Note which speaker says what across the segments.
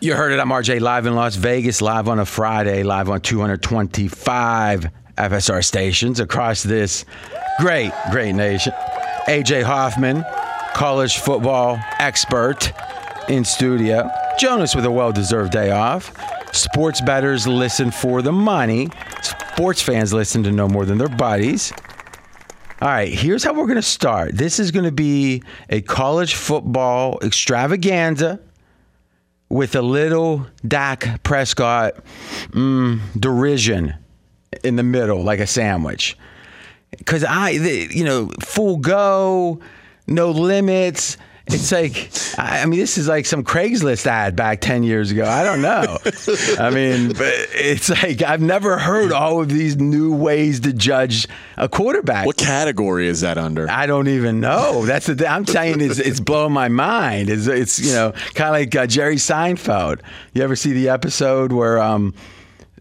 Speaker 1: You heard it. I'm RJ live in Las Vegas, live on a Friday, live on 225 FSR stations across this great, great nation. AJ Hoffman, college football expert in studio. Jonas with a well deserved day off. Sports bettors listen for the money. Sports fans listen to no more than their buddies. All right, here's how we're going to start. This is going to be a college football extravaganza with a little Dak Prescott mm, derision in the middle, like a sandwich. Because I, you know, full go, no limits. It's like, I mean, this is like some Craigslist ad back 10 years ago. I don't know. I mean, but it's like, I've never heard all of these new ways to judge a quarterback.
Speaker 2: What category is that under?
Speaker 1: I don't even know. That's the thing. I'm saying it's, it's blowing my mind. It's, it's you know kind of like uh, Jerry Seinfeld. You ever see the episode where um,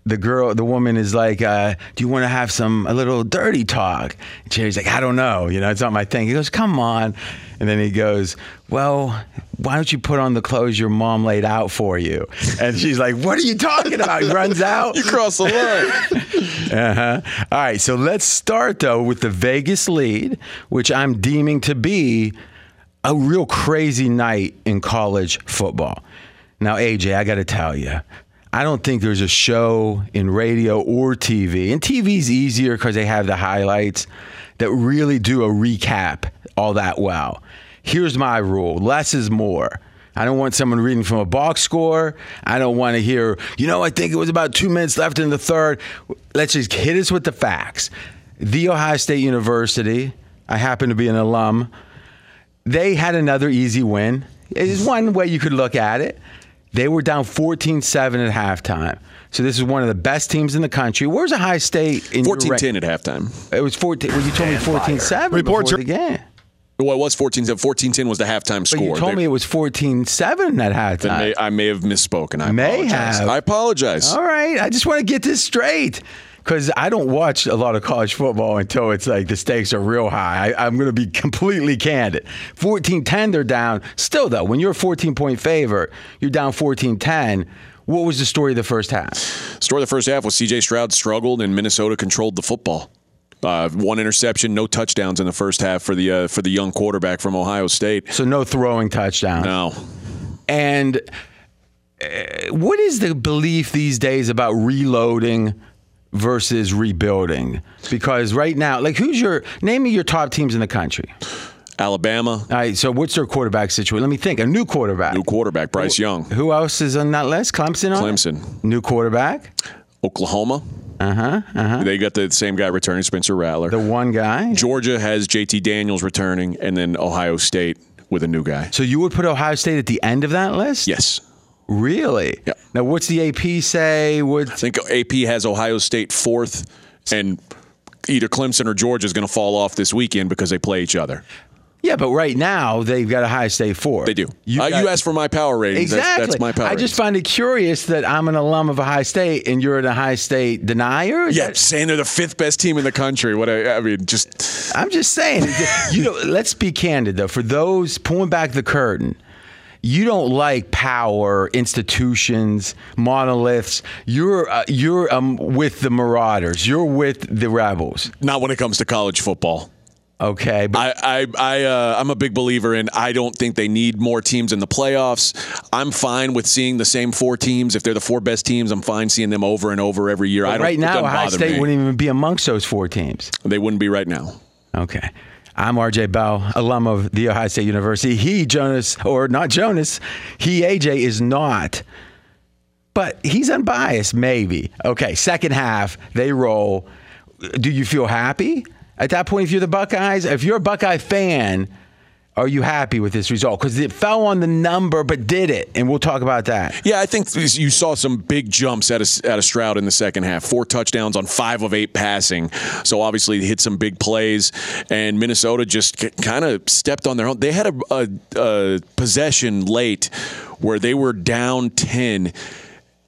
Speaker 1: the girl, the woman is like, uh, "Do you want to have some a little dirty talk?" And Jerry's like, "I don't know. You know, it's not my thing." He goes, "Come on," and then he goes, "Well." Why don't you put on the clothes your mom laid out for you? And she's like, "What are you talking about?" He runs out.
Speaker 2: You cross the line.
Speaker 1: Uh-huh. All right, so let's start though with the Vegas lead, which I'm deeming to be a real crazy night in college football. Now, AJ, I got to tell you, I don't think there's a show in radio or TV, and TV's easier because they have the highlights that really do a recap all that well. Here's my rule less is more. I don't want someone reading from a box score. I don't want to hear, you know, I think it was about two minutes left in the third. Let's just hit us with the facts. The Ohio State University, I happen to be an alum, they had another easy win. It's one way you could look at it. They were down 14 7 at halftime. So this is one of the best teams in the country. Where's Ohio State in your
Speaker 2: 14
Speaker 1: ra-
Speaker 2: 10 at halftime.
Speaker 1: It was 14. Well, you told me 14 7
Speaker 2: Reports
Speaker 1: before
Speaker 2: are-
Speaker 1: the game.
Speaker 2: Well, it was 14 10. 14 10 was the halftime
Speaker 1: But
Speaker 2: score.
Speaker 1: you told
Speaker 2: They-
Speaker 1: me it was 14 7 at halftime.
Speaker 2: may, I may have misspoken. I
Speaker 1: May
Speaker 2: apologize.
Speaker 1: have.
Speaker 2: I apologize.
Speaker 1: All right. I just want to get this straight. Because I don't watch a lot of college football until it's like the stakes are real high. I, I'm going to be completely candid. 14 10, they're down. Still, though, when you're a 14 point favorite, you're down 14 10. What was the story of the first half?
Speaker 2: Story of the first half was CJ Stroud struggled and Minnesota controlled the football. Uh, one interception, no touchdowns in the first half for the uh, for the young quarterback from Ohio State.
Speaker 1: So, no throwing touchdown.
Speaker 2: No,
Speaker 1: And uh, what is the belief these days about reloading versus rebuilding? Because right now, like, who's your name me your top teams in the country?
Speaker 2: Alabama,
Speaker 1: All right, so what's their quarterback situation? Let me think. A new quarterback.
Speaker 2: new quarterback Bryce Young,
Speaker 1: Who else is on that list? Clemson on it?
Speaker 2: Clemson,
Speaker 1: New quarterback.
Speaker 2: Oklahoma.
Speaker 1: Uh huh. Uh huh.
Speaker 2: They got the same guy returning, Spencer Rattler.
Speaker 1: The one guy.
Speaker 2: Georgia has JT Daniels returning, and then Ohio State with a new guy.
Speaker 1: So you would put Ohio State at the end of that list?
Speaker 2: Yes.
Speaker 1: Really?
Speaker 2: Yeah.
Speaker 1: Now, what's the AP say?
Speaker 2: I think AP has Ohio State fourth, and either Clemson or Georgia is going to fall off this weekend because they play each other.
Speaker 1: yeah, but right now they've got Ohio State four.
Speaker 2: They do. You, uh,
Speaker 1: got-
Speaker 2: you asked for my power rating. That's-
Speaker 1: Exactly.
Speaker 2: That's, my power.
Speaker 1: I just
Speaker 2: ratings.
Speaker 1: find it curious that I'm an alum of Ohio State and you're an Ohio State denier. Is
Speaker 2: Yeah,
Speaker 1: that-
Speaker 2: saying they're the fifth best team in the country. What I, I mean, just
Speaker 1: I'm just saying. you know, let's be candid though. For those pulling back the curtain, you don't like power institutions, monoliths. You're uh, you're um, with the Marauders. You're with the rebels.
Speaker 2: not when it comes to college football.
Speaker 1: Okay, but
Speaker 2: I, I, I uh, I'm a big believer in. I don't think they need more teams in the playoffs. I'm fine with seeing the same four teams. If they're the four best teams, I'm fine seeing them over and over every year. I don't,
Speaker 1: right now, Ohio State
Speaker 2: me.
Speaker 1: wouldn't even be amongst those four teams.
Speaker 2: They wouldn't be right now.
Speaker 1: Okay. I'm RJ Bell, alum of The Ohio State University. He, Jonas, or not Jonas, he, AJ, is not. But he's unbiased, maybe. Okay, second half, they roll. Do you feel happy at that point if you're the Buckeyes? If you're a Buckeye fan, are you happy with this result? Because it fell on the number, but did it? And we'll talk about that.
Speaker 2: Yeah, I think you saw some big jumps out of, out of Stroud in the second half. Four touchdowns on five of eight passing. So obviously, he hit some big plays. And Minnesota just kind of stepped on their own. They had a, a, a possession late where they were down 10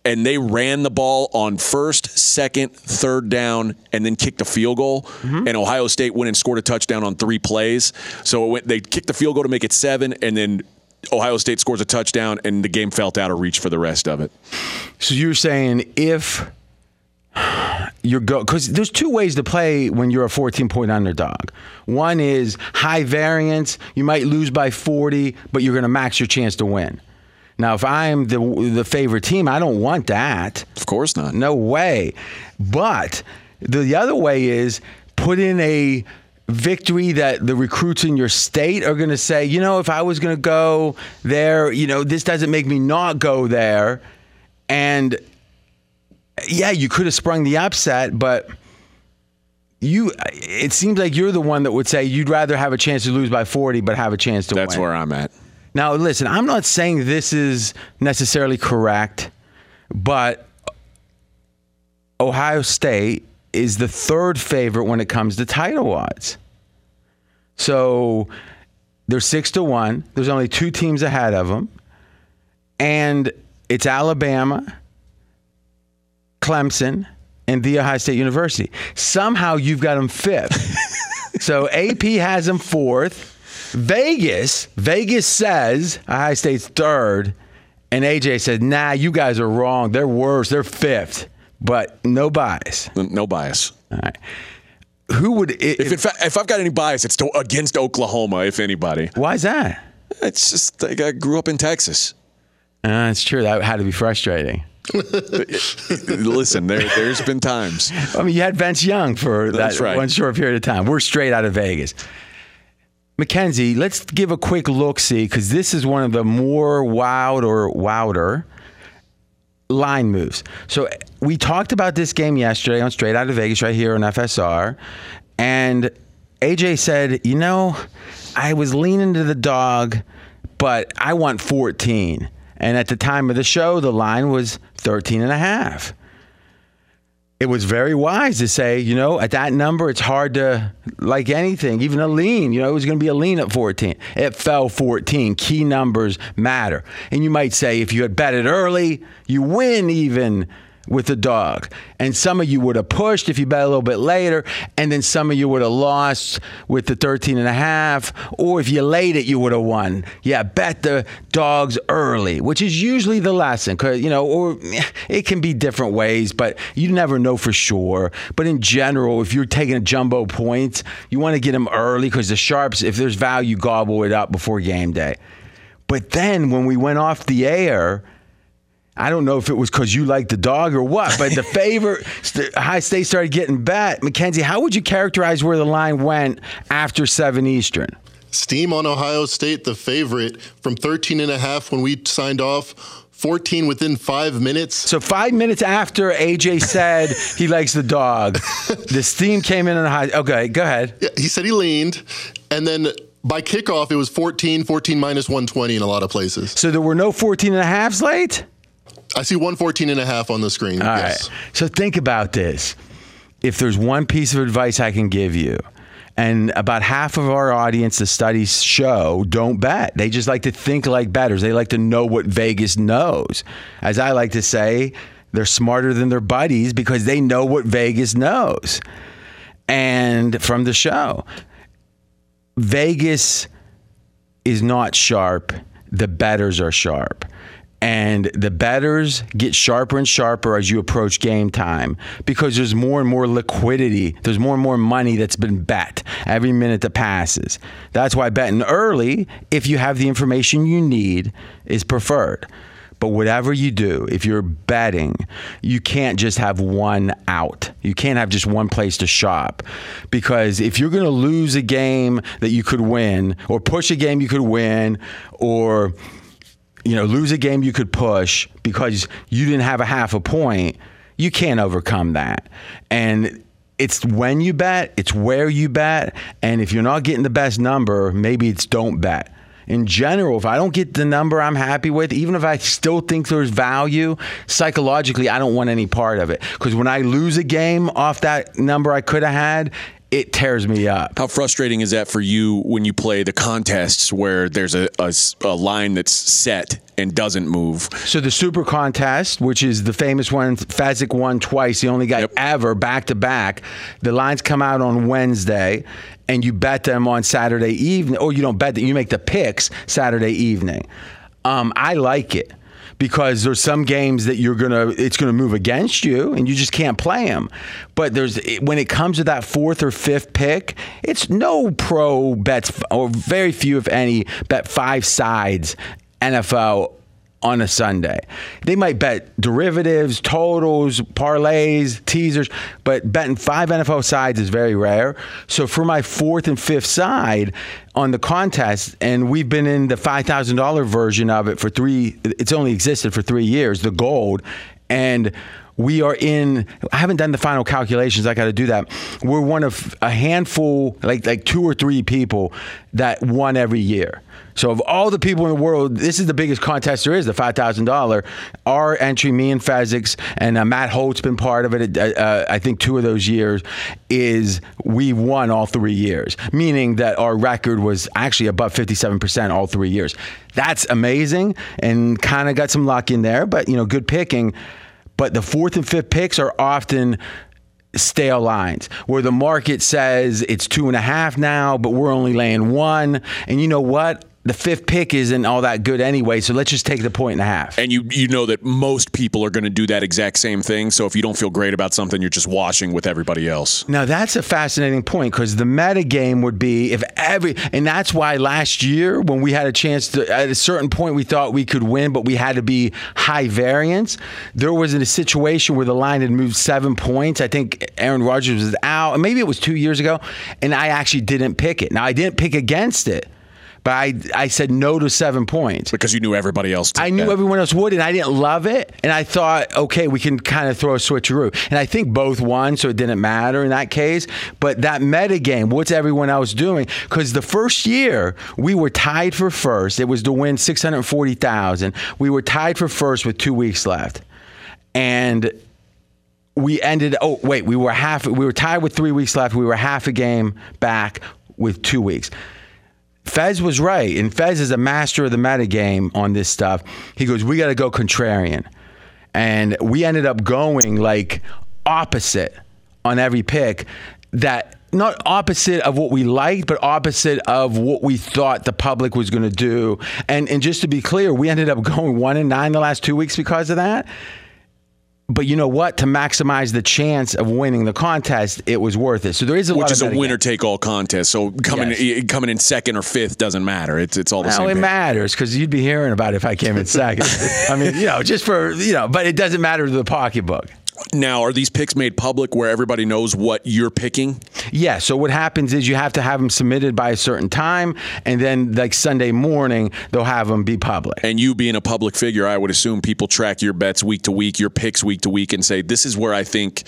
Speaker 2: and they ran the ball on first, second, third down, and then kicked a field goal. Mm-hmm. And Ohio State went and scored a touchdown on three plays. So it went, they kicked the field goal to make it seven, and then Ohio State scores a touchdown, and the game felt out of reach for the rest of it.
Speaker 1: So you're saying if you're go because there's two ways to play when you're a 14 point underdog. One is high variance. You might lose by 40, but you're going to max your chance to win. Now, if I'm the the favorite team, I don't want that.
Speaker 2: Of course not.
Speaker 1: No way. But the, the other way is put in a victory that the recruits in your state are going to say, you know, if I was going to go there, you know, this doesn't make me not go there. And yeah, you could have sprung the upset, but you it seems like you're the one that would say you'd rather have a chance to lose by 40 but have a chance to
Speaker 2: That's
Speaker 1: win.
Speaker 2: That's where I'm at.
Speaker 1: Now, listen, I'm not saying this is necessarily correct, but Ohio State is the third favorite when it comes to title odds. So they're six to one. There's only two teams ahead of them, and it's Alabama, Clemson, and The Ohio State University. Somehow you've got them fifth. so AP has them fourth. Vegas, Vegas says Ohio State's third, and AJ said, "Nah, you guys are wrong. They're worse. They're fifth, but no bias."
Speaker 2: No bias.
Speaker 1: All right. Who would? If,
Speaker 2: If, in fact, if I've got any bias, it's to, against Oklahoma, if anybody.
Speaker 1: why is that?
Speaker 2: It's just like I grew up in Texas.
Speaker 1: Uh, it's true. That had to be frustrating.
Speaker 2: Listen, there, there's been times.
Speaker 1: I mean, you had Vince Young for that
Speaker 2: That's right.
Speaker 1: one short period of time. We're straight out of Vegas. Mackenzie, let's give a quick look see because this is one of the more wild or wilder line moves. So we talked about this game yesterday on Straight Out of Vegas right here on FSR, and AJ said, "You know, I was leaning to the dog, but I want 14." And at the time of the show, the line was 13 and a half it was very wise to say, you know, at that number, it's hard to like anything, even a lean. You know, it was going to be a lean at 14. It fell 14. Key numbers matter. And you might say, if you had bet it early, you win even with the dog. And some of you would have pushed if you bet a little bit later, and then some of you would have lost with the 13 and a half, or if you laid it, you would have won. Yeah, bet the dogs early, which is usually the lesson, cause you know, or it can be different ways, but you never know for sure. But in general, if you're taking a jumbo point, you want to get them early because the sharps, if there's value, gobble it up before game day. But then when we went off the air, I don't know if it was because you liked the dog or what, but the favor, st- Ohio State started getting bet. Mackenzie, how would you characterize where the line went after 7 Eastern?
Speaker 3: Steam on Ohio State, the favorite, from 13 and a half when we signed off, 14 within five minutes.
Speaker 1: So five minutes after AJ said he likes the dog, the steam came in on the high. Okay, go ahead.
Speaker 3: Yeah, he said he leaned, and then by kickoff, it was 14, 14 minus 120 in a lot of places.
Speaker 1: So there were no 14 and a halves late?
Speaker 3: I see 114 and a half on the screen.
Speaker 1: All right.
Speaker 3: yes.
Speaker 1: So think about this. If there's one piece of advice I can give you, and about half of our audience, the studies show, don't bet. They just like to think like betters. They like to know what Vegas knows. As I like to say, they're smarter than their buddies because they know what Vegas knows. And from the show, Vegas is not sharp. The betters are sharp. And the betters get sharper and sharper as you approach game time because there's more and more liquidity. There's more and more money that's been bet every minute that passes. That's why betting early, if you have the information you need, is preferred. But whatever you do, if you're betting, you can't just have one out. You can't have just one place to shop. Because if you're going to lose a game that you could win, or push a game you could win, or you know, lose a game you could push because you didn't have a half a point, you can't overcome that. And it's when you bet, it's where you bet, and if you're not getting the best number, maybe it's don't bet in general, if I don't get the number I'm happy with, even if I still think there's value, psychologically, I don't want any part of it. Because when I lose a game off that number I could have had, it tears me up.
Speaker 2: How frustrating is that for you when you play the contests where there's a a line that's set and doesn't move?
Speaker 1: So the Super Contest, which is the famous one, Fezzik won twice, the only guy
Speaker 2: Yep.
Speaker 1: ever back to back. The lines come out on Wednesday, and you bet them on Saturday evening. Or you don't bet them; you make the picks Saturday evening. Um, I like it because there's some games that you're gonna it's gonna move against you, and you just can't play them. But there's when it comes to that fourth or fifth pick, it's no pro bets or very few, if any, bet five sides NFL on a Sunday. They might bet derivatives, totals, parlays, teasers, but betting five NFL sides is very rare. So for my fourth and fifth side on the contest, and we've been in the $5,000 version of it for three, it's only existed for three years, the gold. And we are in i haven't done the final calculations i got to do that. We're one of a handful like like two or three people that won every year. So of all the people in the world this is the biggest contest there is the $5000 our entry me and Fezzik and uh, matt holt's been part of it uh, uh, i think two of those years is we won all three years. Meaning that our record was actually above 57% all three years. That's amazing and kind of got some luck in there but you know good picking but the fourth and fifth picks are often stale lines where the market says it's two and a half now, but we're only laying one. And you know what? The fifth pick isn't all that good anyway, so let's just take the point and a half.
Speaker 2: And you you know that most people are going to do that exact same thing. So if you don't feel great about something, you're just washing with everybody else.
Speaker 1: Now that's a fascinating point because the meta game would be if every, and that's why last year when we had a chance to, at a certain point we thought we could win, but we had to be high variance. There was a situation where the line had moved seven points. I think Aaron Rodgers was out, and maybe it was two years ago, and I actually didn't pick it. Now I didn't pick against it, but I I said no to seven points.
Speaker 2: Because you knew everybody else.
Speaker 1: I knew
Speaker 2: that.
Speaker 1: everyone else would, and I didn't love it. And I thought, okay, we can kind of throw a switcheroo. And I think both won, so it didn't matter in that case. But that meta game, what's everyone else doing? Because the first year we were tied for first. It was to win six hundred forty thousand. We were tied for first with two weeks left, and we ended. Oh wait, we were half. We were tied with three weeks left. We were half a game back with two weeks. Fez was right, and Fez is a master of the meta game on this stuff. He goes, "We got to go contrarian," and we ended up going like opposite on every pick. That not opposite of what we liked, but opposite of what we thought the public was going to do. And and just to be clear, we ended up going one and nine the last two weeks because of that. But you know what? To maximize the chance of winning the contest, it was worth it. So there is a lot
Speaker 2: Which is a winner take all contest. So coming
Speaker 1: Yes.
Speaker 2: coming in second or fifth doesn't matter. It's it's all the
Speaker 1: Well,
Speaker 2: same.
Speaker 1: it
Speaker 2: thing.
Speaker 1: matters because you'd be hearing about it if I came in second. I mean, you know, just for you know, but it doesn't matter to the pocketbook.
Speaker 2: Now, are these picks made public where everybody knows what you're picking?
Speaker 1: Yeah. So what happens is you have to have them submitted by a certain time, and then like Sunday morning they'll have them be public.
Speaker 2: And you being a public figure, I would assume people track your bets week to week, your picks week to week, and say, this is where I think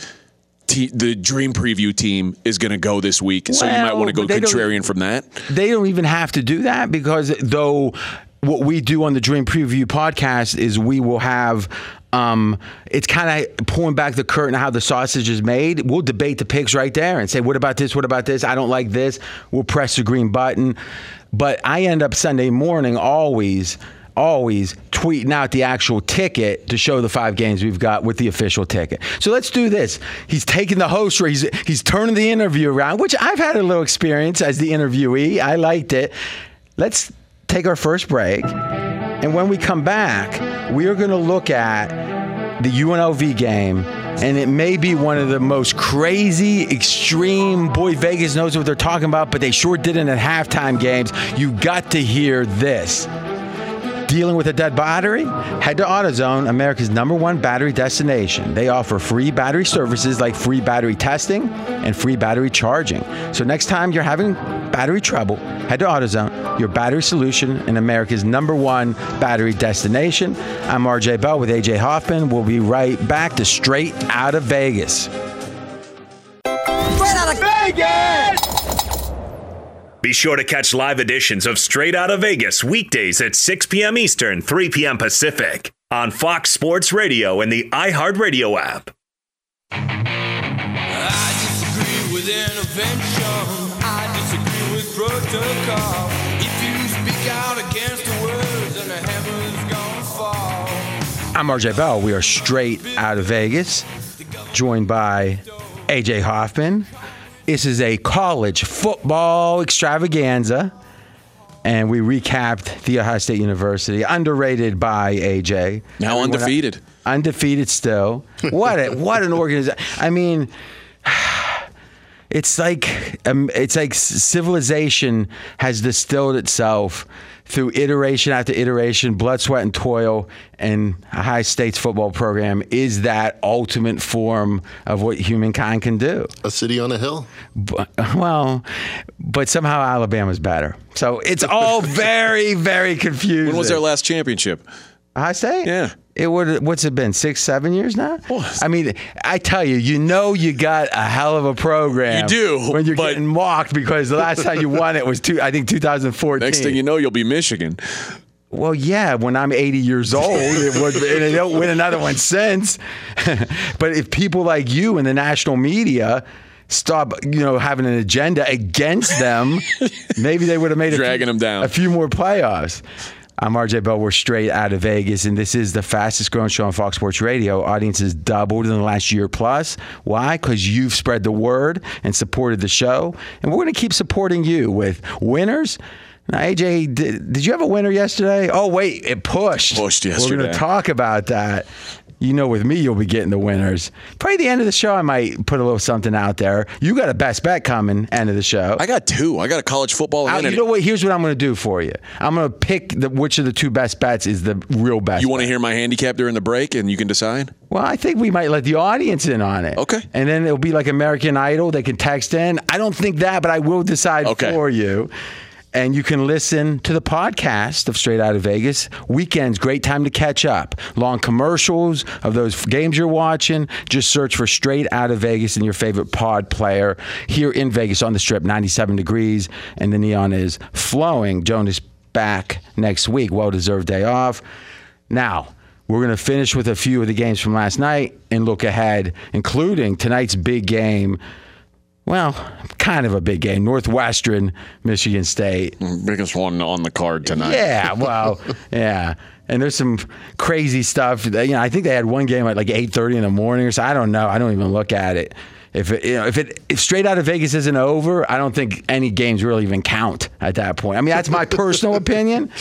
Speaker 2: te- the Dream Preview team is going to go this week. so you might want to go
Speaker 1: but they don't-
Speaker 2: contrarian from that.
Speaker 1: They don't even have to do that because though what we do on the Dream Preview podcast is we will have. Um, it's kind of pulling back the curtain how the sausage is made. We'll debate the picks right there and say, what about this? What about this? I don't like this. We'll press the green button. But I end up Sunday morning always, always tweeting out the actual ticket to show the five games we've got with the official ticket. So let's do this. He's taking the host, he's, he's turning the interview around, which I've had a little experience as the interviewee. I liked it. Let's take our first break. And when we come back, we are going to look at the UNLV game, and it may be one of the most crazy, extreme. Boy, Vegas knows what they're talking about, but they sure didn't at halftime games. You got to hear this. Dealing with a dead battery? Head to AutoZone, America's number one battery destination. They offer free battery services like free battery testing and free battery charging. So next time you're having battery trouble, head to AutoZone, your battery solution in America's number one battery destination. I'm RJ Bell with AJ Hoffman. We'll be right back to Straight Out of Vegas.
Speaker 4: Be sure to catch live editions of Straight Out of Vegas weekdays at 6 p.m. Eastern, 3 p.m. Pacific on Fox Sports Radio and the iHeartRadio app.
Speaker 5: I disagree with intervention. I disagree with protocol. If you speak out against the words, then the heavens gonna fall.
Speaker 1: I'm RJ Bell. We are straight out of Vegas, joined by AJ Hoffman. This is a college football extravaganza, and we recapped the Ohio State University, underrated by AJ.
Speaker 2: Now undefeated.
Speaker 1: undefeated still. What a, what an organization! I mean, it's like um, it's like civilization has distilled itself through iteration after iteration, blood, sweat, and toil, and Ohio State's football program is that ultimate form of what humankind can do.
Speaker 3: A city on a hill.
Speaker 1: But, well, but somehow Alabama's better. So it's all very, very confusing.
Speaker 2: When was their last championship?
Speaker 1: I say,
Speaker 2: Yeah.
Speaker 1: It would. What's it been? Six, seven years now. I mean, I tell you, you know, you got a hell of a program.
Speaker 2: You do,
Speaker 1: when you're
Speaker 2: but-
Speaker 1: getting mocked because the last time you won it was two. I think 2014.
Speaker 2: Next thing you know, you'll be Michigan.
Speaker 1: Well, yeah, when I'm 80 years old, it would, and they don't win another one since. but if people like you in the national media stop, you know, having an agenda against them, maybe they would have made a
Speaker 2: Dragging
Speaker 1: few,
Speaker 2: them down.
Speaker 1: a few more playoffs. I'm RJ Bell. We're straight out of Vegas, and this is the fastest growing show on Fox Sports Radio. Audience has doubled in the last year plus. Why? Because you've spread the word and supported the show, and we're going to keep supporting you with winners. Now, AJ, did, did you have a winner yesterday? Oh, wait, it pushed.
Speaker 2: Pushed yesterday.
Speaker 1: We're going to talk about that. You know, with me, you'll be getting the winners. Probably the end of the show, I might put a little something out there. You got a best bet coming end of the show.
Speaker 2: I got two. I got a college football
Speaker 1: I- you know what? Here's what I'm going to do for you. I'm going to pick the, which of the two best bets is the real best.
Speaker 2: You want to hear my handicap during the break, and you can decide.
Speaker 1: Well, I think we might let the audience in on it.
Speaker 2: Okay.
Speaker 1: And then it'll be like American Idol. They can text in. I don't think that, but I will decide
Speaker 2: Okay.
Speaker 1: for you. And you can listen to the podcast of Straight Out of Vegas. Weekends, great time to catch up. Long commercials of those games you're watching. Just search for Straight Out of Vegas in your favorite pod player here in Vegas on the strip, 97 degrees, and the neon is flowing. Jonas back next week. Well deserved day off. Now, we're going to finish with a few of the games from last night and look ahead, including tonight's big game. Well, kind of a big game. Northwestern, Michigan State.
Speaker 2: Biggest one on the card tonight.
Speaker 1: Yeah, well, yeah. And there's some crazy stuff. You know, I think they had one game at like 8:30 in the morning or so. I don't know. I don't even look at it. If it, you know, if it if straight out of Vegas isn't over, I don't think any games really even count at that point. I mean, that's my personal opinion.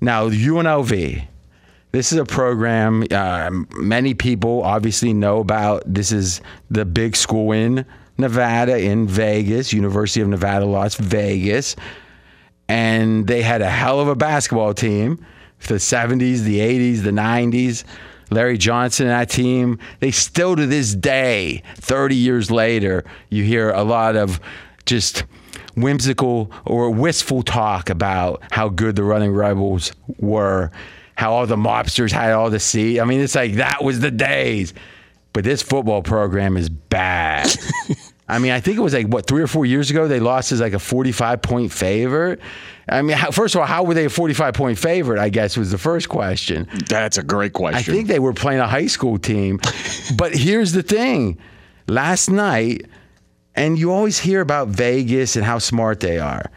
Speaker 1: Now, UNLV. This is a program uh, many people obviously know about. This is the big school in Nevada, in Vegas, University of Nevada, Las Vegas. And they had a hell of a basketball team the 70s, the 80s, the 90s. Larry Johnson and that team, they still to this day, 30 years later, you hear a lot of just whimsical or wistful talk about how good the running rebels were, how all the mobsters had all the seat. I mean, it's like that was the days. But this football program is bad. I mean, I think it was like what three or four years ago they lost as like a forty-five point favorite. I mean, how, first of all, how were they a forty-five point favorite? I guess was the first question.
Speaker 2: That's a great question.
Speaker 1: I think they were playing a high school team. but here's the thing: last night, and you always hear about Vegas and how smart they are.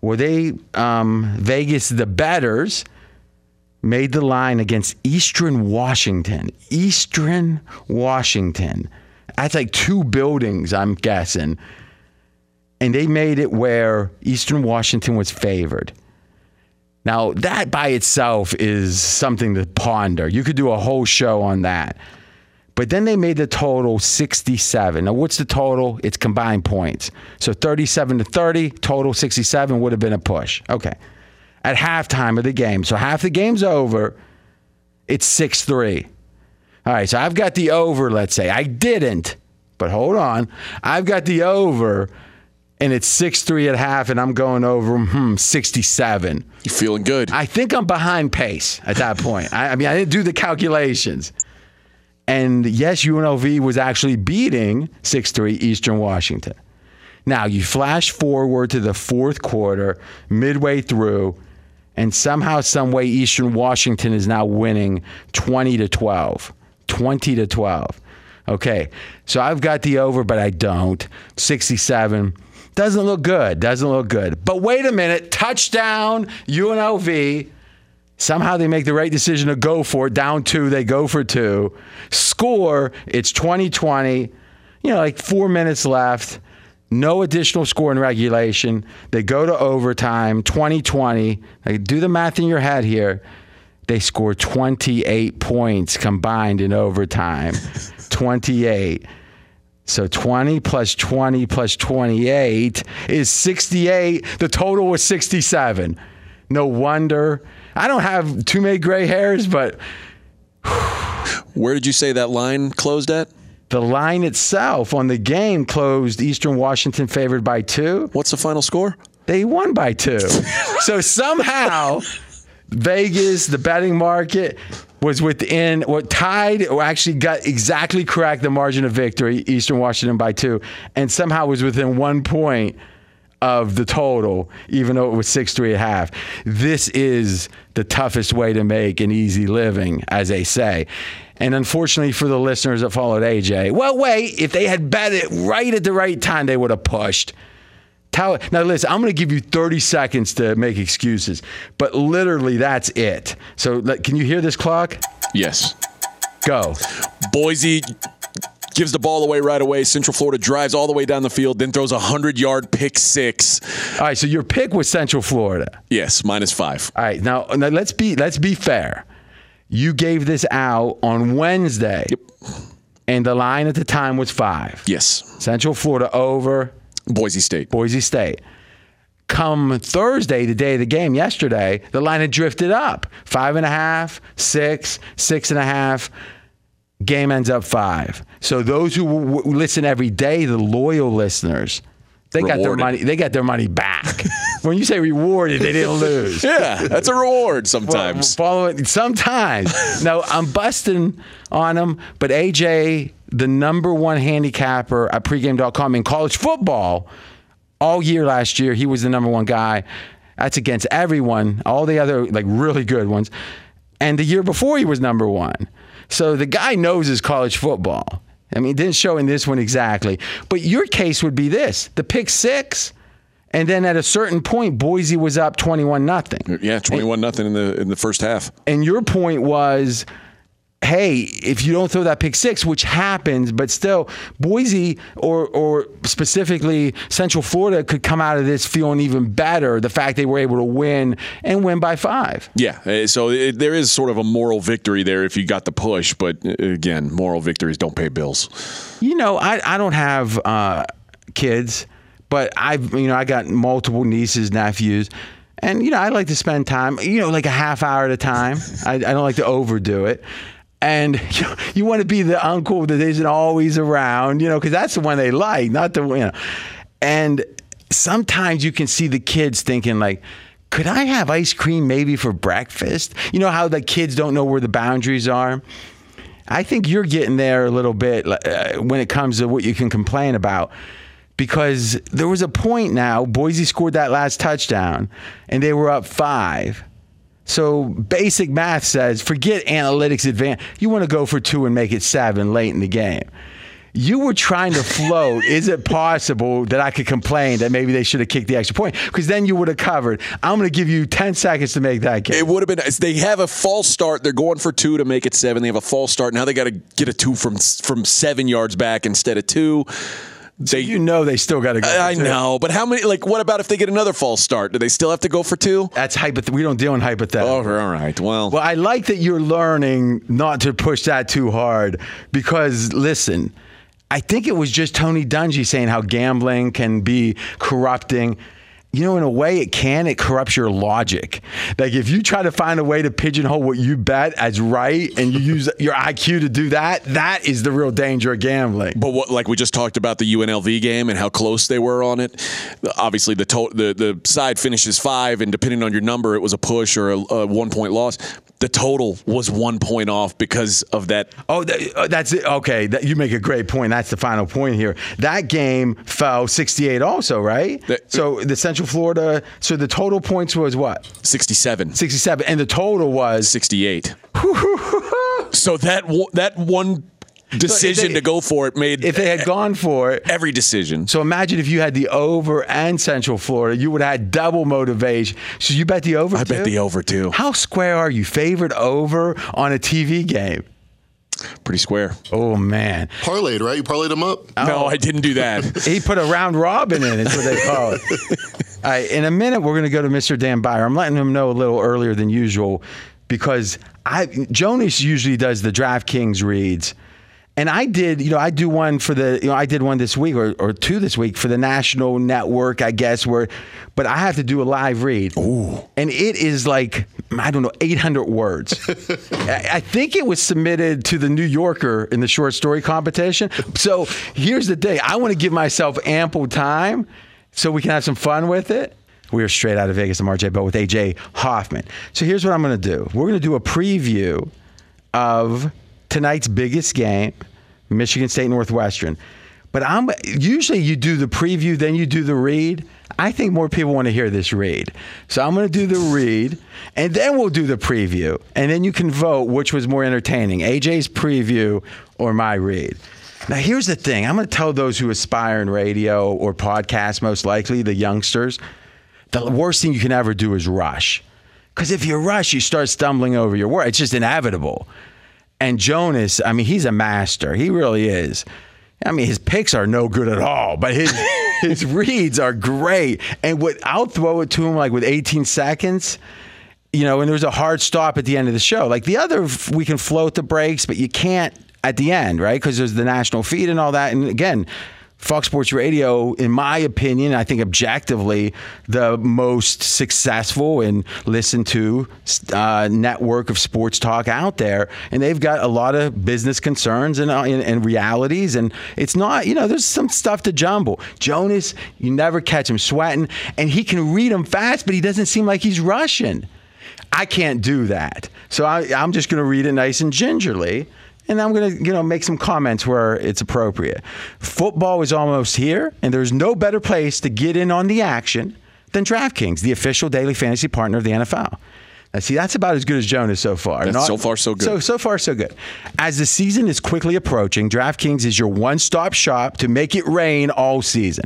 Speaker 1: Were they um, Vegas the betters made the line against Eastern Washington. Eastern Washington. That's like two buildings, I'm guessing. And they made it where Eastern Washington was favored. Now, that by itself is something to ponder. You could do a whole show on that. But then they made the total 67. Now, what's the total? It's combined points. So 37 to 30, total 67 would have been a push. Okay. At halftime of the game. So half the game's over. It's 6 3. All right. So I've got the over, let's say. I didn't, but hold on. I've got the over, and it's 6 3 at half, and I'm going over hmm, 67.
Speaker 2: You feeling good?
Speaker 1: I think I'm behind pace at that point. I, I mean, I didn't do the calculations. And yes, UNLV was actually beating 6 3 Eastern Washington. Now, you flash forward to the fourth quarter, midway through, and somehow, some way, Eastern Washington is now winning 20 to 12. 20 to 12. Okay, so I've got the over, but I don't. 67. Doesn't look good. Doesn't look good. But wait a minute. Touchdown, UNLV. Somehow they make the right decision to go for it. Down two, they go for two. Score, it's 2020. You know, like four minutes left. No additional score in regulation. They go to overtime, 2020. Like, do the math in your head here. They score 28 points combined in overtime. 28. So 20 plus 20 plus 28 is 68. The total was 67. No wonder. I don't have too many gray hairs, but
Speaker 2: Where did you say that line closed at?
Speaker 1: the line itself on the game closed Eastern Washington favored by two.
Speaker 2: What's the final score?
Speaker 1: They won by two. so somehow Vegas, the betting market, was within what tied or actually got exactly correct the margin of victory, Eastern Washington by two, and somehow was within one point of the total, even though it was six three and a half. This is the toughest way to make an easy living, as they say. And unfortunately for the listeners that followed AJ, well, wait, if they had bet it right at the right time, they would have pushed. Tell, now, listen, I'm going to give you 30 seconds to make excuses, but literally that's it. So, can you hear this clock?
Speaker 2: Yes.
Speaker 1: Go.
Speaker 2: Boise gives the ball away right away. Central Florida drives all the way down the field, then throws a 100 yard pick six.
Speaker 1: All right, so your pick was Central Florida.
Speaker 2: Yes, minus five.
Speaker 1: All right, now, now let's be let's be fair. You gave this out on Wednesday,
Speaker 2: Yep.
Speaker 1: and the line at the time was five.
Speaker 2: Yes.
Speaker 1: Central Florida over
Speaker 2: Boise State.
Speaker 1: Boise State. Come Thursday, the day of the game, yesterday, the line had drifted up five and a half, six, six and a half. Game ends up five. So those who w- w- listen every day, the loyal listeners, they got their money. They got their money back. when you say rewarded, they didn't lose.
Speaker 2: Yeah, that's a reward sometimes.
Speaker 1: Follow it sometimes. no, I'm busting on them, but AJ, the number one handicapper at pregame.com in college football all year last year, he was the number one guy. That's against everyone, all the other like really good ones. And the year before, he was number one. So the guy knows his college football. I mean, it didn't show in this one exactly, but your case would be this: the pick six, and then at a certain point, Boise was up twenty-one nothing.
Speaker 2: Yeah, 21 nothing in the in the first half.
Speaker 1: And your point was, hey, if you don't throw that pick six, which happens, but still, Boise or or specifically Central Florida could come out of this feeling even better. The fact they were able to win and win by five.
Speaker 2: Yeah, uh, so it, there is sort of a moral victory there if you got the push, but uh, again, moral victories don't pay bills.
Speaker 1: You know, I, I don't have uh, kids, but I've you know I got multiple nieces, nephews, and you know I like to spend time, you know, like a half hour at a time. I, I don't like to overdo it. And you, you want to be the uncle that isn't always around, you know, because that's the one they like, not the you know. And sometimes you can see the kids thinking like. Could I have ice cream maybe for breakfast? You know how the kids don't know where the boundaries are? I think you're getting there a little bit uh, when it comes to what you can complain about. Because there was a point now, Boise scored that last touchdown and they were up five. So basic math says forget analytics advance. You want to go for two and make it seven late in the game. You were trying to float. Is it possible that I could complain that maybe they should have kicked the extra point? Because then you would have covered. I'm going to give you 10 seconds to make that game.
Speaker 2: It would have been. They have a false start. They're going for two to make it seven. They have a false start. Now they got to get a two from from seven yards back instead of two. They,
Speaker 1: you know they still got to go. for
Speaker 2: I know, but how many? Like, what about if they get another false start? Do they still have to go for two?
Speaker 1: That's hypoth- We don't deal in hypothetical.
Speaker 2: Oh, all right. Well,
Speaker 1: Well, I like that you're learning not to push that too hard because, listen, I think it was just Tony Dungy saying how gambling can be corrupting. You know, in a way, it can. It corrupts your logic. Like if you try to find a way to pigeonhole what you bet as right, and you use your IQ to do that, that is the real danger of gambling.
Speaker 2: But what, like we just talked about the UNLV game and how close they were on it. Obviously, the to- the the side finishes five, and depending on your number, it was a push or a, a one point loss. The total was one point off because of that.
Speaker 1: Oh, uh, that's it. Okay, that, you make a great point. That's the final point here. That game fell 68 also, right?
Speaker 2: That-
Speaker 1: so the Central Florida, so the total points was what?
Speaker 2: 67,
Speaker 1: 67. And the total was
Speaker 2: 68. so that that one decision
Speaker 1: they-
Speaker 2: to go for it made
Speaker 1: if they had gone for it.
Speaker 2: every decision.
Speaker 1: So imagine if you had the over and Central Florida, you would have had double motivation. So you bet the over
Speaker 2: I bet the over too.
Speaker 1: How square are you? Favored over on a TV game?
Speaker 2: Pretty square.
Speaker 1: Oh, man.
Speaker 3: Parlayed, right? You parlayed them up.
Speaker 2: No, I didn't do that.
Speaker 1: He put a round robin in. It's what they call it. All right, in a minute, we're going to go to Mr. Dan Byer. I'm letting him know a little earlier than usual because I Jonas usually does the DraftKings reads. And I did, you know, I do one for the, you know, I did one this week or, or two this week for the national network, I guess, where, but I have to do a live read. Ooh. And it is like, I don't know, 800 words. I, I think it was submitted to the New Yorker in the short story competition. So here's the thing I want to give myself ample time so we can have some fun with it. We are straight out of Vegas. I'm RJ Bell with AJ Hoffman. So here's what I'm going to do we're going to do a preview of tonight's biggest game, Michigan State Northwestern. But I'm usually you do the preview, then you do the read. I think more people want to hear this read. So I'm going to do the read, and then we'll do the preview. And then you can vote which was more entertaining AJ's preview or my read. Now, here's the thing I'm going to tell those who aspire in radio or podcast, most likely, the youngsters, the worst thing you can ever do is rush. Because if you rush, you start stumbling over your word. It's just inevitable. And Jonas, I mean, he's a master. He really is. I mean, his picks are no good at all, but his his reads are great. And what I'll throw it to him like with 18 seconds, you know, and there's a hard stop at the end of the show. Like the other, we can float the breaks, but you can't at the end, right? Because there's the national feed and all that. And again, Fox Sports Radio, in my opinion, I think objectively, the most successful and listened to uh, network of sports talk out there. And they've got a lot of business concerns and, uh, and, and realities. And it's not, you know, there's some stuff to jumble. Jonas, you never catch him sweating, and he can read them fast, but he doesn't seem like he's rushing. I can't do that. So I, I'm just going to read it nice and gingerly. And I'm going to, you know, make some comments where it's appropriate. Football is almost here, and there's no better place to get in on the action than DraftKings, the official daily fantasy partner of the NFL. Now, see, that's about as good as Jonas so far.
Speaker 2: That's so far so good.
Speaker 1: So, so far, so good. As the season is quickly approaching, DraftKings is your one stop shop to make it rain all season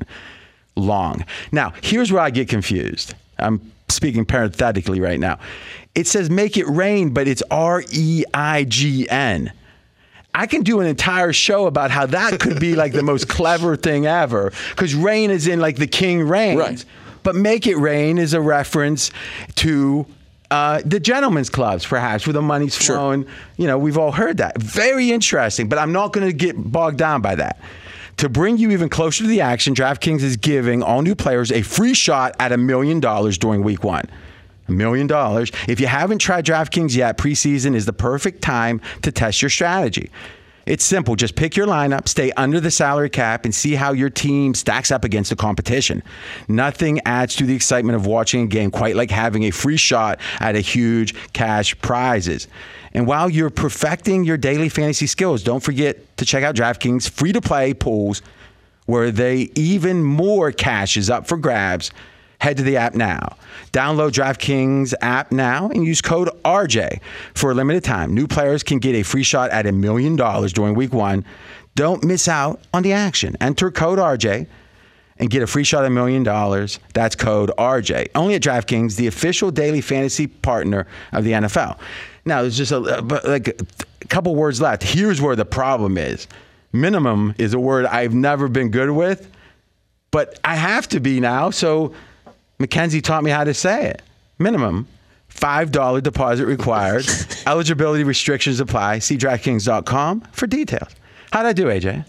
Speaker 1: long. Now, here's where I get confused. I'm speaking parenthetically right now. It says make it rain, but it's R E I G N. I can do an entire show about how that could be like the most clever thing ever because rain is in like the king reigns.
Speaker 2: Right.
Speaker 1: But make it rain is a reference to uh, the gentlemen's clubs, perhaps, where the money's
Speaker 2: Sure.
Speaker 1: You know, we've all heard that. Very interesting, but I'm not going to get bogged down by that. To bring you even closer to the action, DraftKings is giving all new players a free shot at a million dollars during week one. A million dollars. If you haven't tried DraftKings yet, preseason is the perfect time to test your strategy. It's simple. Just pick your lineup, stay under the salary cap, and see how your team stacks up against the competition. Nothing adds to the excitement of watching a game quite like having a free shot at a huge cash prizes. And while you're perfecting your daily fantasy skills, don't forget to check out DraftKings free to play pools where they even more cash is up for grabs. Head to the app now. Download DraftKings app now and use code RJ for a limited time. New players can get a free shot at a million dollars during week one. Don't miss out on the action. Enter code RJ and get a free shot at a million dollars. That's code RJ. Only at DraftKings, the official daily fantasy partner of the NFL. Now, there's just a, like a couple words left. Here's where the problem is. Minimum is a word I've never been good with, but I have to be now. So Mackenzie taught me how to say it. Minimum. $5 deposit required. Eligibility restrictions apply. See DraftKings.com for details. How'd I do, AJ?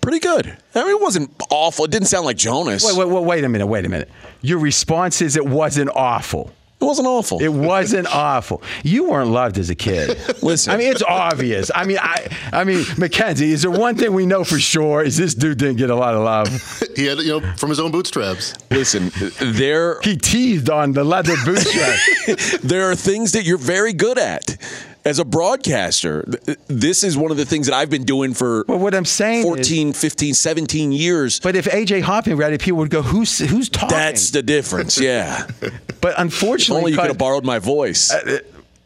Speaker 2: Pretty good. I mean, it wasn't awful. It didn't sound like Jonas.
Speaker 1: Wait, wait, wait, wait a minute. Wait a minute. Your response is it wasn't awful.
Speaker 2: It wasn't awful.
Speaker 1: It wasn't awful. You weren't loved as a kid.
Speaker 2: Listen.
Speaker 1: I mean, it's obvious. I mean, I, I mean, Mackenzie. Is there one thing we know for sure? Is this dude didn't get a lot of love?
Speaker 3: He had, you know, from his own bootstraps.
Speaker 2: Listen, there
Speaker 1: He teased on the leather bootstraps.
Speaker 2: there are things that you're very good at as a broadcaster. Th- This is one of the things that I've been doing for
Speaker 1: well, what I'm saying is,
Speaker 2: 14, 15, 17 years.
Speaker 1: but if AJ Hoffman read it, people would go, "Who's who's talking?"
Speaker 2: That's the difference. Yeah.
Speaker 1: but unfortunately,
Speaker 2: Only you could have borrowed my voice.
Speaker 1: Uh, uh,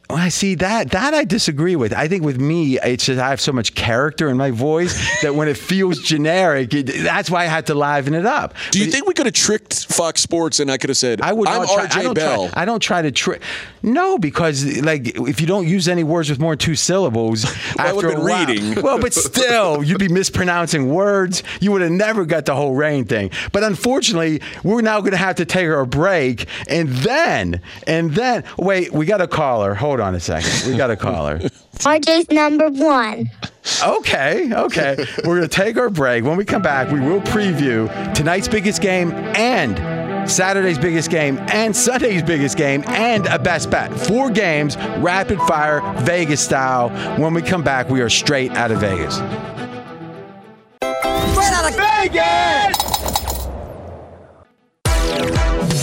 Speaker 1: well, I see that that I disagree with. I think with me, it's just I have so much character in my voice that when it feels generic, it, that's why I had to liven it up.
Speaker 2: Do you
Speaker 1: But
Speaker 2: think we could have tricked Fox Sports and I could have said,
Speaker 1: I would
Speaker 2: I'm
Speaker 1: try,
Speaker 2: RJ
Speaker 1: I
Speaker 2: Bell?
Speaker 1: Try, I don't try to trick. No, because like if you don't use any words with more than two syllables,
Speaker 2: I
Speaker 1: after a while-
Speaker 2: reading.
Speaker 1: Well, but still, you'd be mispronouncing words. You would have never got the whole rain thing. But unfortunately, we're now going to have to take our break, and then and then wait, we got a caller. Hold on a second. We got a caller.
Speaker 6: RJ's number one.
Speaker 1: Okay, okay. We're going to take our break. When we come back, we will preview tonight's biggest game and Saturday's biggest game and Sunday's biggest game and a best bet. Four games, rapid fire, Vegas style. When we come back, we are straight out of Vegas.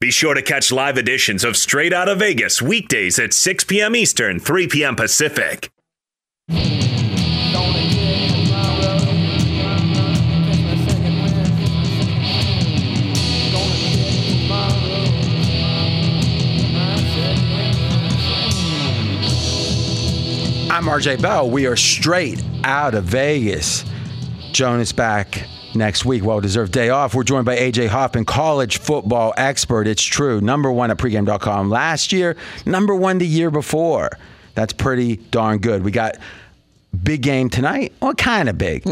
Speaker 4: Be sure to catch live editions of Straight Out of Vegas weekdays at 6 p.m. Eastern, 3 p.m. Pacific.
Speaker 1: I'm RJ Bell. We are straight out of Vegas. Jonas back next week. Well deserved day off. We're joined by AJ Hoffman, college football expert. It's true. Number one at pregame.com last year, number one the year before. That's pretty darn good. We got big game tonight. Well, kind of big.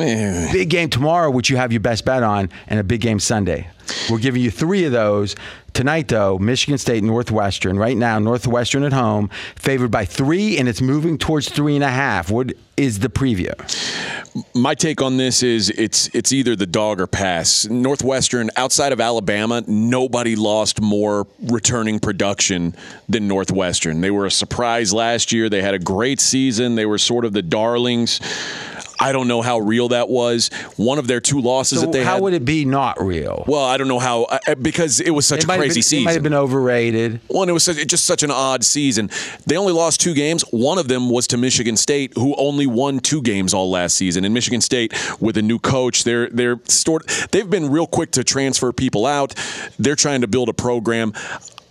Speaker 1: Big game tomorrow, which you have your best bet on, and a big game Sunday. We're giving you three of those. Tonight, though, Michigan State, Northwestern. Right now, Northwestern at home, favored by three, and it's moving towards three and a half. What is the preview?
Speaker 2: My take on this is it's it's either the dog or pass. Northwestern, outside of Alabama, nobody lost more returning production than Northwestern. They were a surprise last year. They had a great season. They were sort of the darlings. I don't know how real that was. One of their two losses
Speaker 1: So
Speaker 2: that they
Speaker 1: how
Speaker 2: had.
Speaker 1: How would it be not real?
Speaker 2: well, I don't know how uh, because it was such
Speaker 1: It
Speaker 2: a crazy
Speaker 1: been-
Speaker 2: season.
Speaker 1: It might have been overrated.
Speaker 2: Well, and it was such, just such an odd season. They only lost two games. One of them was to Michigan State, who only won two games all last season. And Michigan State, with a new coach, they're they're stored. They've been real quick to transfer people out. They're trying to build a program.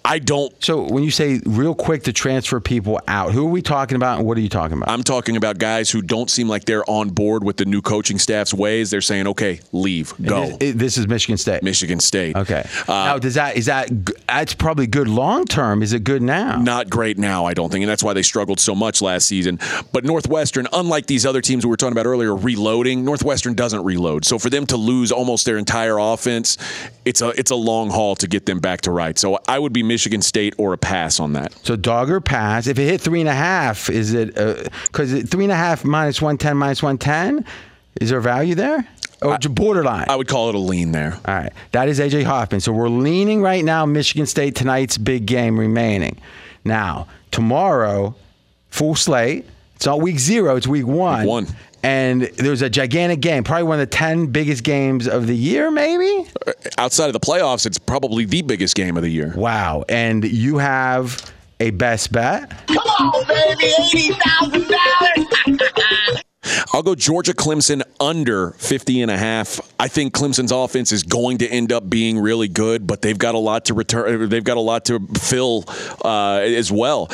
Speaker 2: I don't.
Speaker 1: So when you say real quick to transfer people out, who are we talking about, and what are you talking about?
Speaker 2: I'm talking about guys who don't seem like they're on board with the new coaching staff's ways. They're saying, "Okay, leave, go."
Speaker 1: This, this is Michigan State.
Speaker 2: Michigan State.
Speaker 1: Okay.
Speaker 2: Uh,
Speaker 1: now, does that is that that's probably good long term? Is it good now?
Speaker 2: not great now, I don't think, and that's why they struggled so much last season. But Northwestern, unlike these other teams we were talking about earlier, reloading. Northwestern doesn't reload, so for them to lose almost their entire offense, it's a it's a long haul to get them back to right. So I would be Michigan State or a pass on that.
Speaker 1: So dog or pass. If it hit three and a half, is it uh, because three and a half minus one ten minus one ten? Is there value there? Or j- borderline?
Speaker 2: I would call it a lean there.
Speaker 1: All right. That is AJ Hoffman. So we're leaning right now Michigan State tonight's big game remaining. Now, tomorrow, full slate. It's not week zero, it's week one.
Speaker 2: Week one.
Speaker 1: And there's a gigantic game, probably one of the 10 biggest games of the year, maybe?
Speaker 2: Uh, outside of the playoffs, it's probably the biggest game of the year.
Speaker 1: Wow. And you have a best bet?
Speaker 2: I'll go Georgia Clemson under 50 and a half. I think Clemson's offense is going to end up being really good, but they've got a lot to return. They've got a lot to fill uh, as well.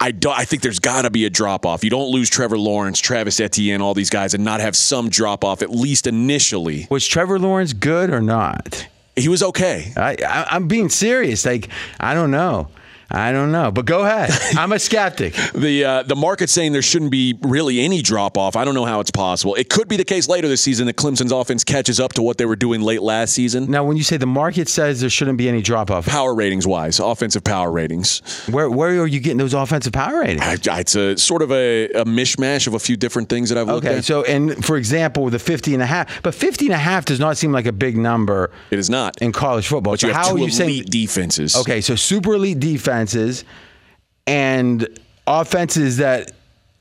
Speaker 2: I, do, I think there's got to be a drop off. You don't lose Trevor Lawrence, Travis Etienne, all these guys, and not have some drop off at least initially.
Speaker 1: Was Trevor Lawrence good or not?
Speaker 2: He was okay.
Speaker 1: I, I, I'm being serious. Like, I don't know. I don't know. But go ahead. I'm a skeptic.
Speaker 2: The uh, the market's saying there shouldn't be really any drop off. I don't know how it's possible. It could be the case later this season that Clemson's offense catches up to what they were doing late last season.
Speaker 1: Now, when you say the market says there shouldn't be any drop off,
Speaker 2: Power ratings wise, offensive power ratings.
Speaker 1: where where are you getting those offensive power ratings?
Speaker 2: I, it's a sort of a, a mishmash of a few different things that I've looked at.
Speaker 1: Okay,
Speaker 2: at.
Speaker 1: so and for example, with the 50 and a half, but 50 and a half does not seem like a big number
Speaker 2: it is not.
Speaker 1: in college football.
Speaker 2: but
Speaker 1: so
Speaker 2: you have
Speaker 1: how
Speaker 2: two
Speaker 1: are you
Speaker 2: elite
Speaker 1: saying?
Speaker 2: defenses.
Speaker 1: Okay, so super elite defenses and offenses that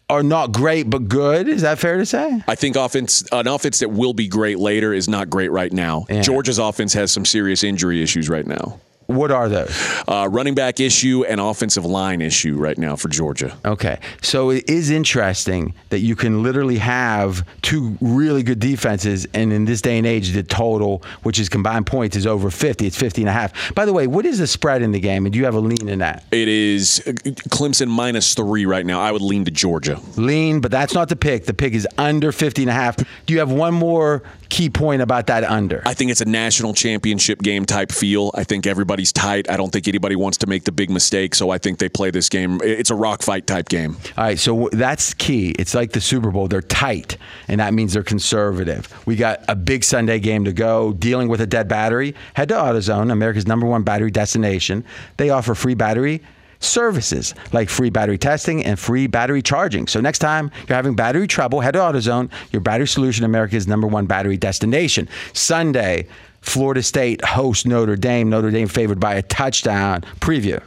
Speaker 1: are not great but good. Is that fair to say?
Speaker 2: I think offense an offense that will be great later is not great right now.
Speaker 1: Yeah.
Speaker 2: Georgia's offense has some serious injury issues right now.
Speaker 1: What are those?
Speaker 2: Uh, running back issue and offensive line issue right now for Georgia.
Speaker 1: Okay. So it is interesting that you can literally have two really good defenses, and in this day and age, the total, which is combined points, is over 50. It's 50 and a half. By the way, what is the spread in the game? And do you have a lean in that?
Speaker 2: It is uh, Clemson minus three right now. I would lean to Georgia.
Speaker 1: Lean, but that's not the pick. The pick is under 50 and a half. Do you have one more key point about that under?
Speaker 2: I think it's a national championship game type feel. I think everybody's tight. I don't think anybody wants to make the big mistake, so I think they play this game. It's a rock fight type game.
Speaker 1: All right, so that's key. It's like the Super Bowl. They're tight, and that means they're conservative. We got a big Sunday game to go, dealing with a dead battery. Head to AutoZone, America's number one battery destination. They offer free battery services like free battery testing and free battery charging. So next time you're having battery trouble, head to AutoZone, your battery solution, America's number one battery destination. Sunday, Florida State hosts Notre Dame. Notre Dame favored by a touchdown. Preview.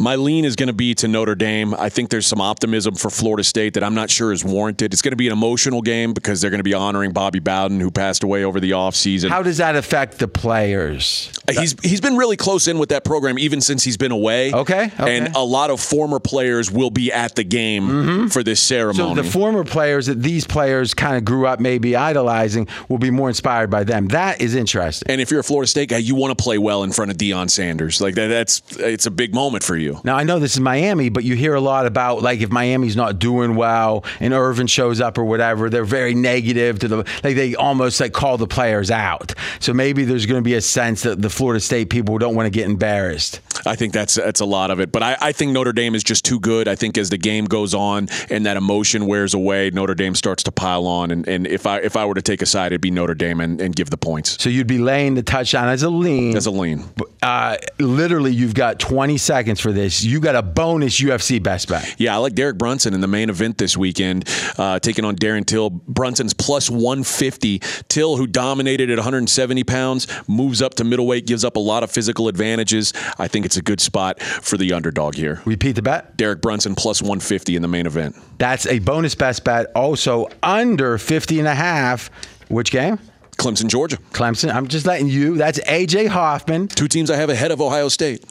Speaker 2: My lean is going to be to Notre Dame. I think there's some optimism for Florida State that I'm not sure is warranted. It's going to be an emotional game because they're going to be honoring Bobby Bowden, who passed away over the offseason.
Speaker 1: How does that affect the players?
Speaker 2: Uh, he's he's been really close in with that program even since he's been away.
Speaker 1: Okay, okay.
Speaker 2: And a lot of former players will be at the game mm-hmm. for this ceremony.
Speaker 1: So the former players that these players kind of grew up maybe idolizing will be more inspired by them. That is interesting.
Speaker 2: And if you're a Florida State guy, you want to play well in front of Deion Sanders. Like that, that's it's a big moment for you.
Speaker 1: Now I know this is Miami, but you hear a lot about like if Miami's not doing well and Irvin shows up or whatever, they're very negative to the like they almost like call the players out. So maybe there's going to be a sense that the Florida State people don't want to get embarrassed.
Speaker 2: I think that's that's a lot of it. But I, I think Notre Dame is just too good. I think as the game goes on and that emotion wears away, Notre Dame starts to pile on. And, and if I if I were to take a side, it'd be Notre Dame and, and give the points
Speaker 1: So you'd be laying the touchdown as a lean.
Speaker 2: as a lean.
Speaker 1: uh, literally, you've got 20 seconds for this. You got a bonus UFC best bet.
Speaker 2: Yeah, I like Derek Brunson in the main event this weekend, uh, taking on Darren Till. Brunson's plus 150. Till, who dominated at 170 pounds, moves up to middleweight, gives up a lot of physical advantages. I think it's a good spot for the underdog here.
Speaker 1: Repeat the bet.
Speaker 2: Derek Brunson plus 150 in the main event.
Speaker 1: That's a bonus best bet. Also under 50 and a half. Which game?
Speaker 2: Clemson, Georgia.
Speaker 1: Clemson. I'm just letting you. That's AJ Hoffman.
Speaker 2: Two teams I have ahead of Ohio State.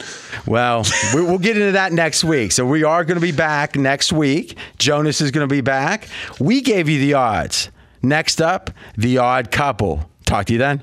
Speaker 1: Well, we- we'll get into that next week. So we are going to be back next week. Jonas is going to be back. We gave you the odds. Next up, the odd couple. Talk to you then.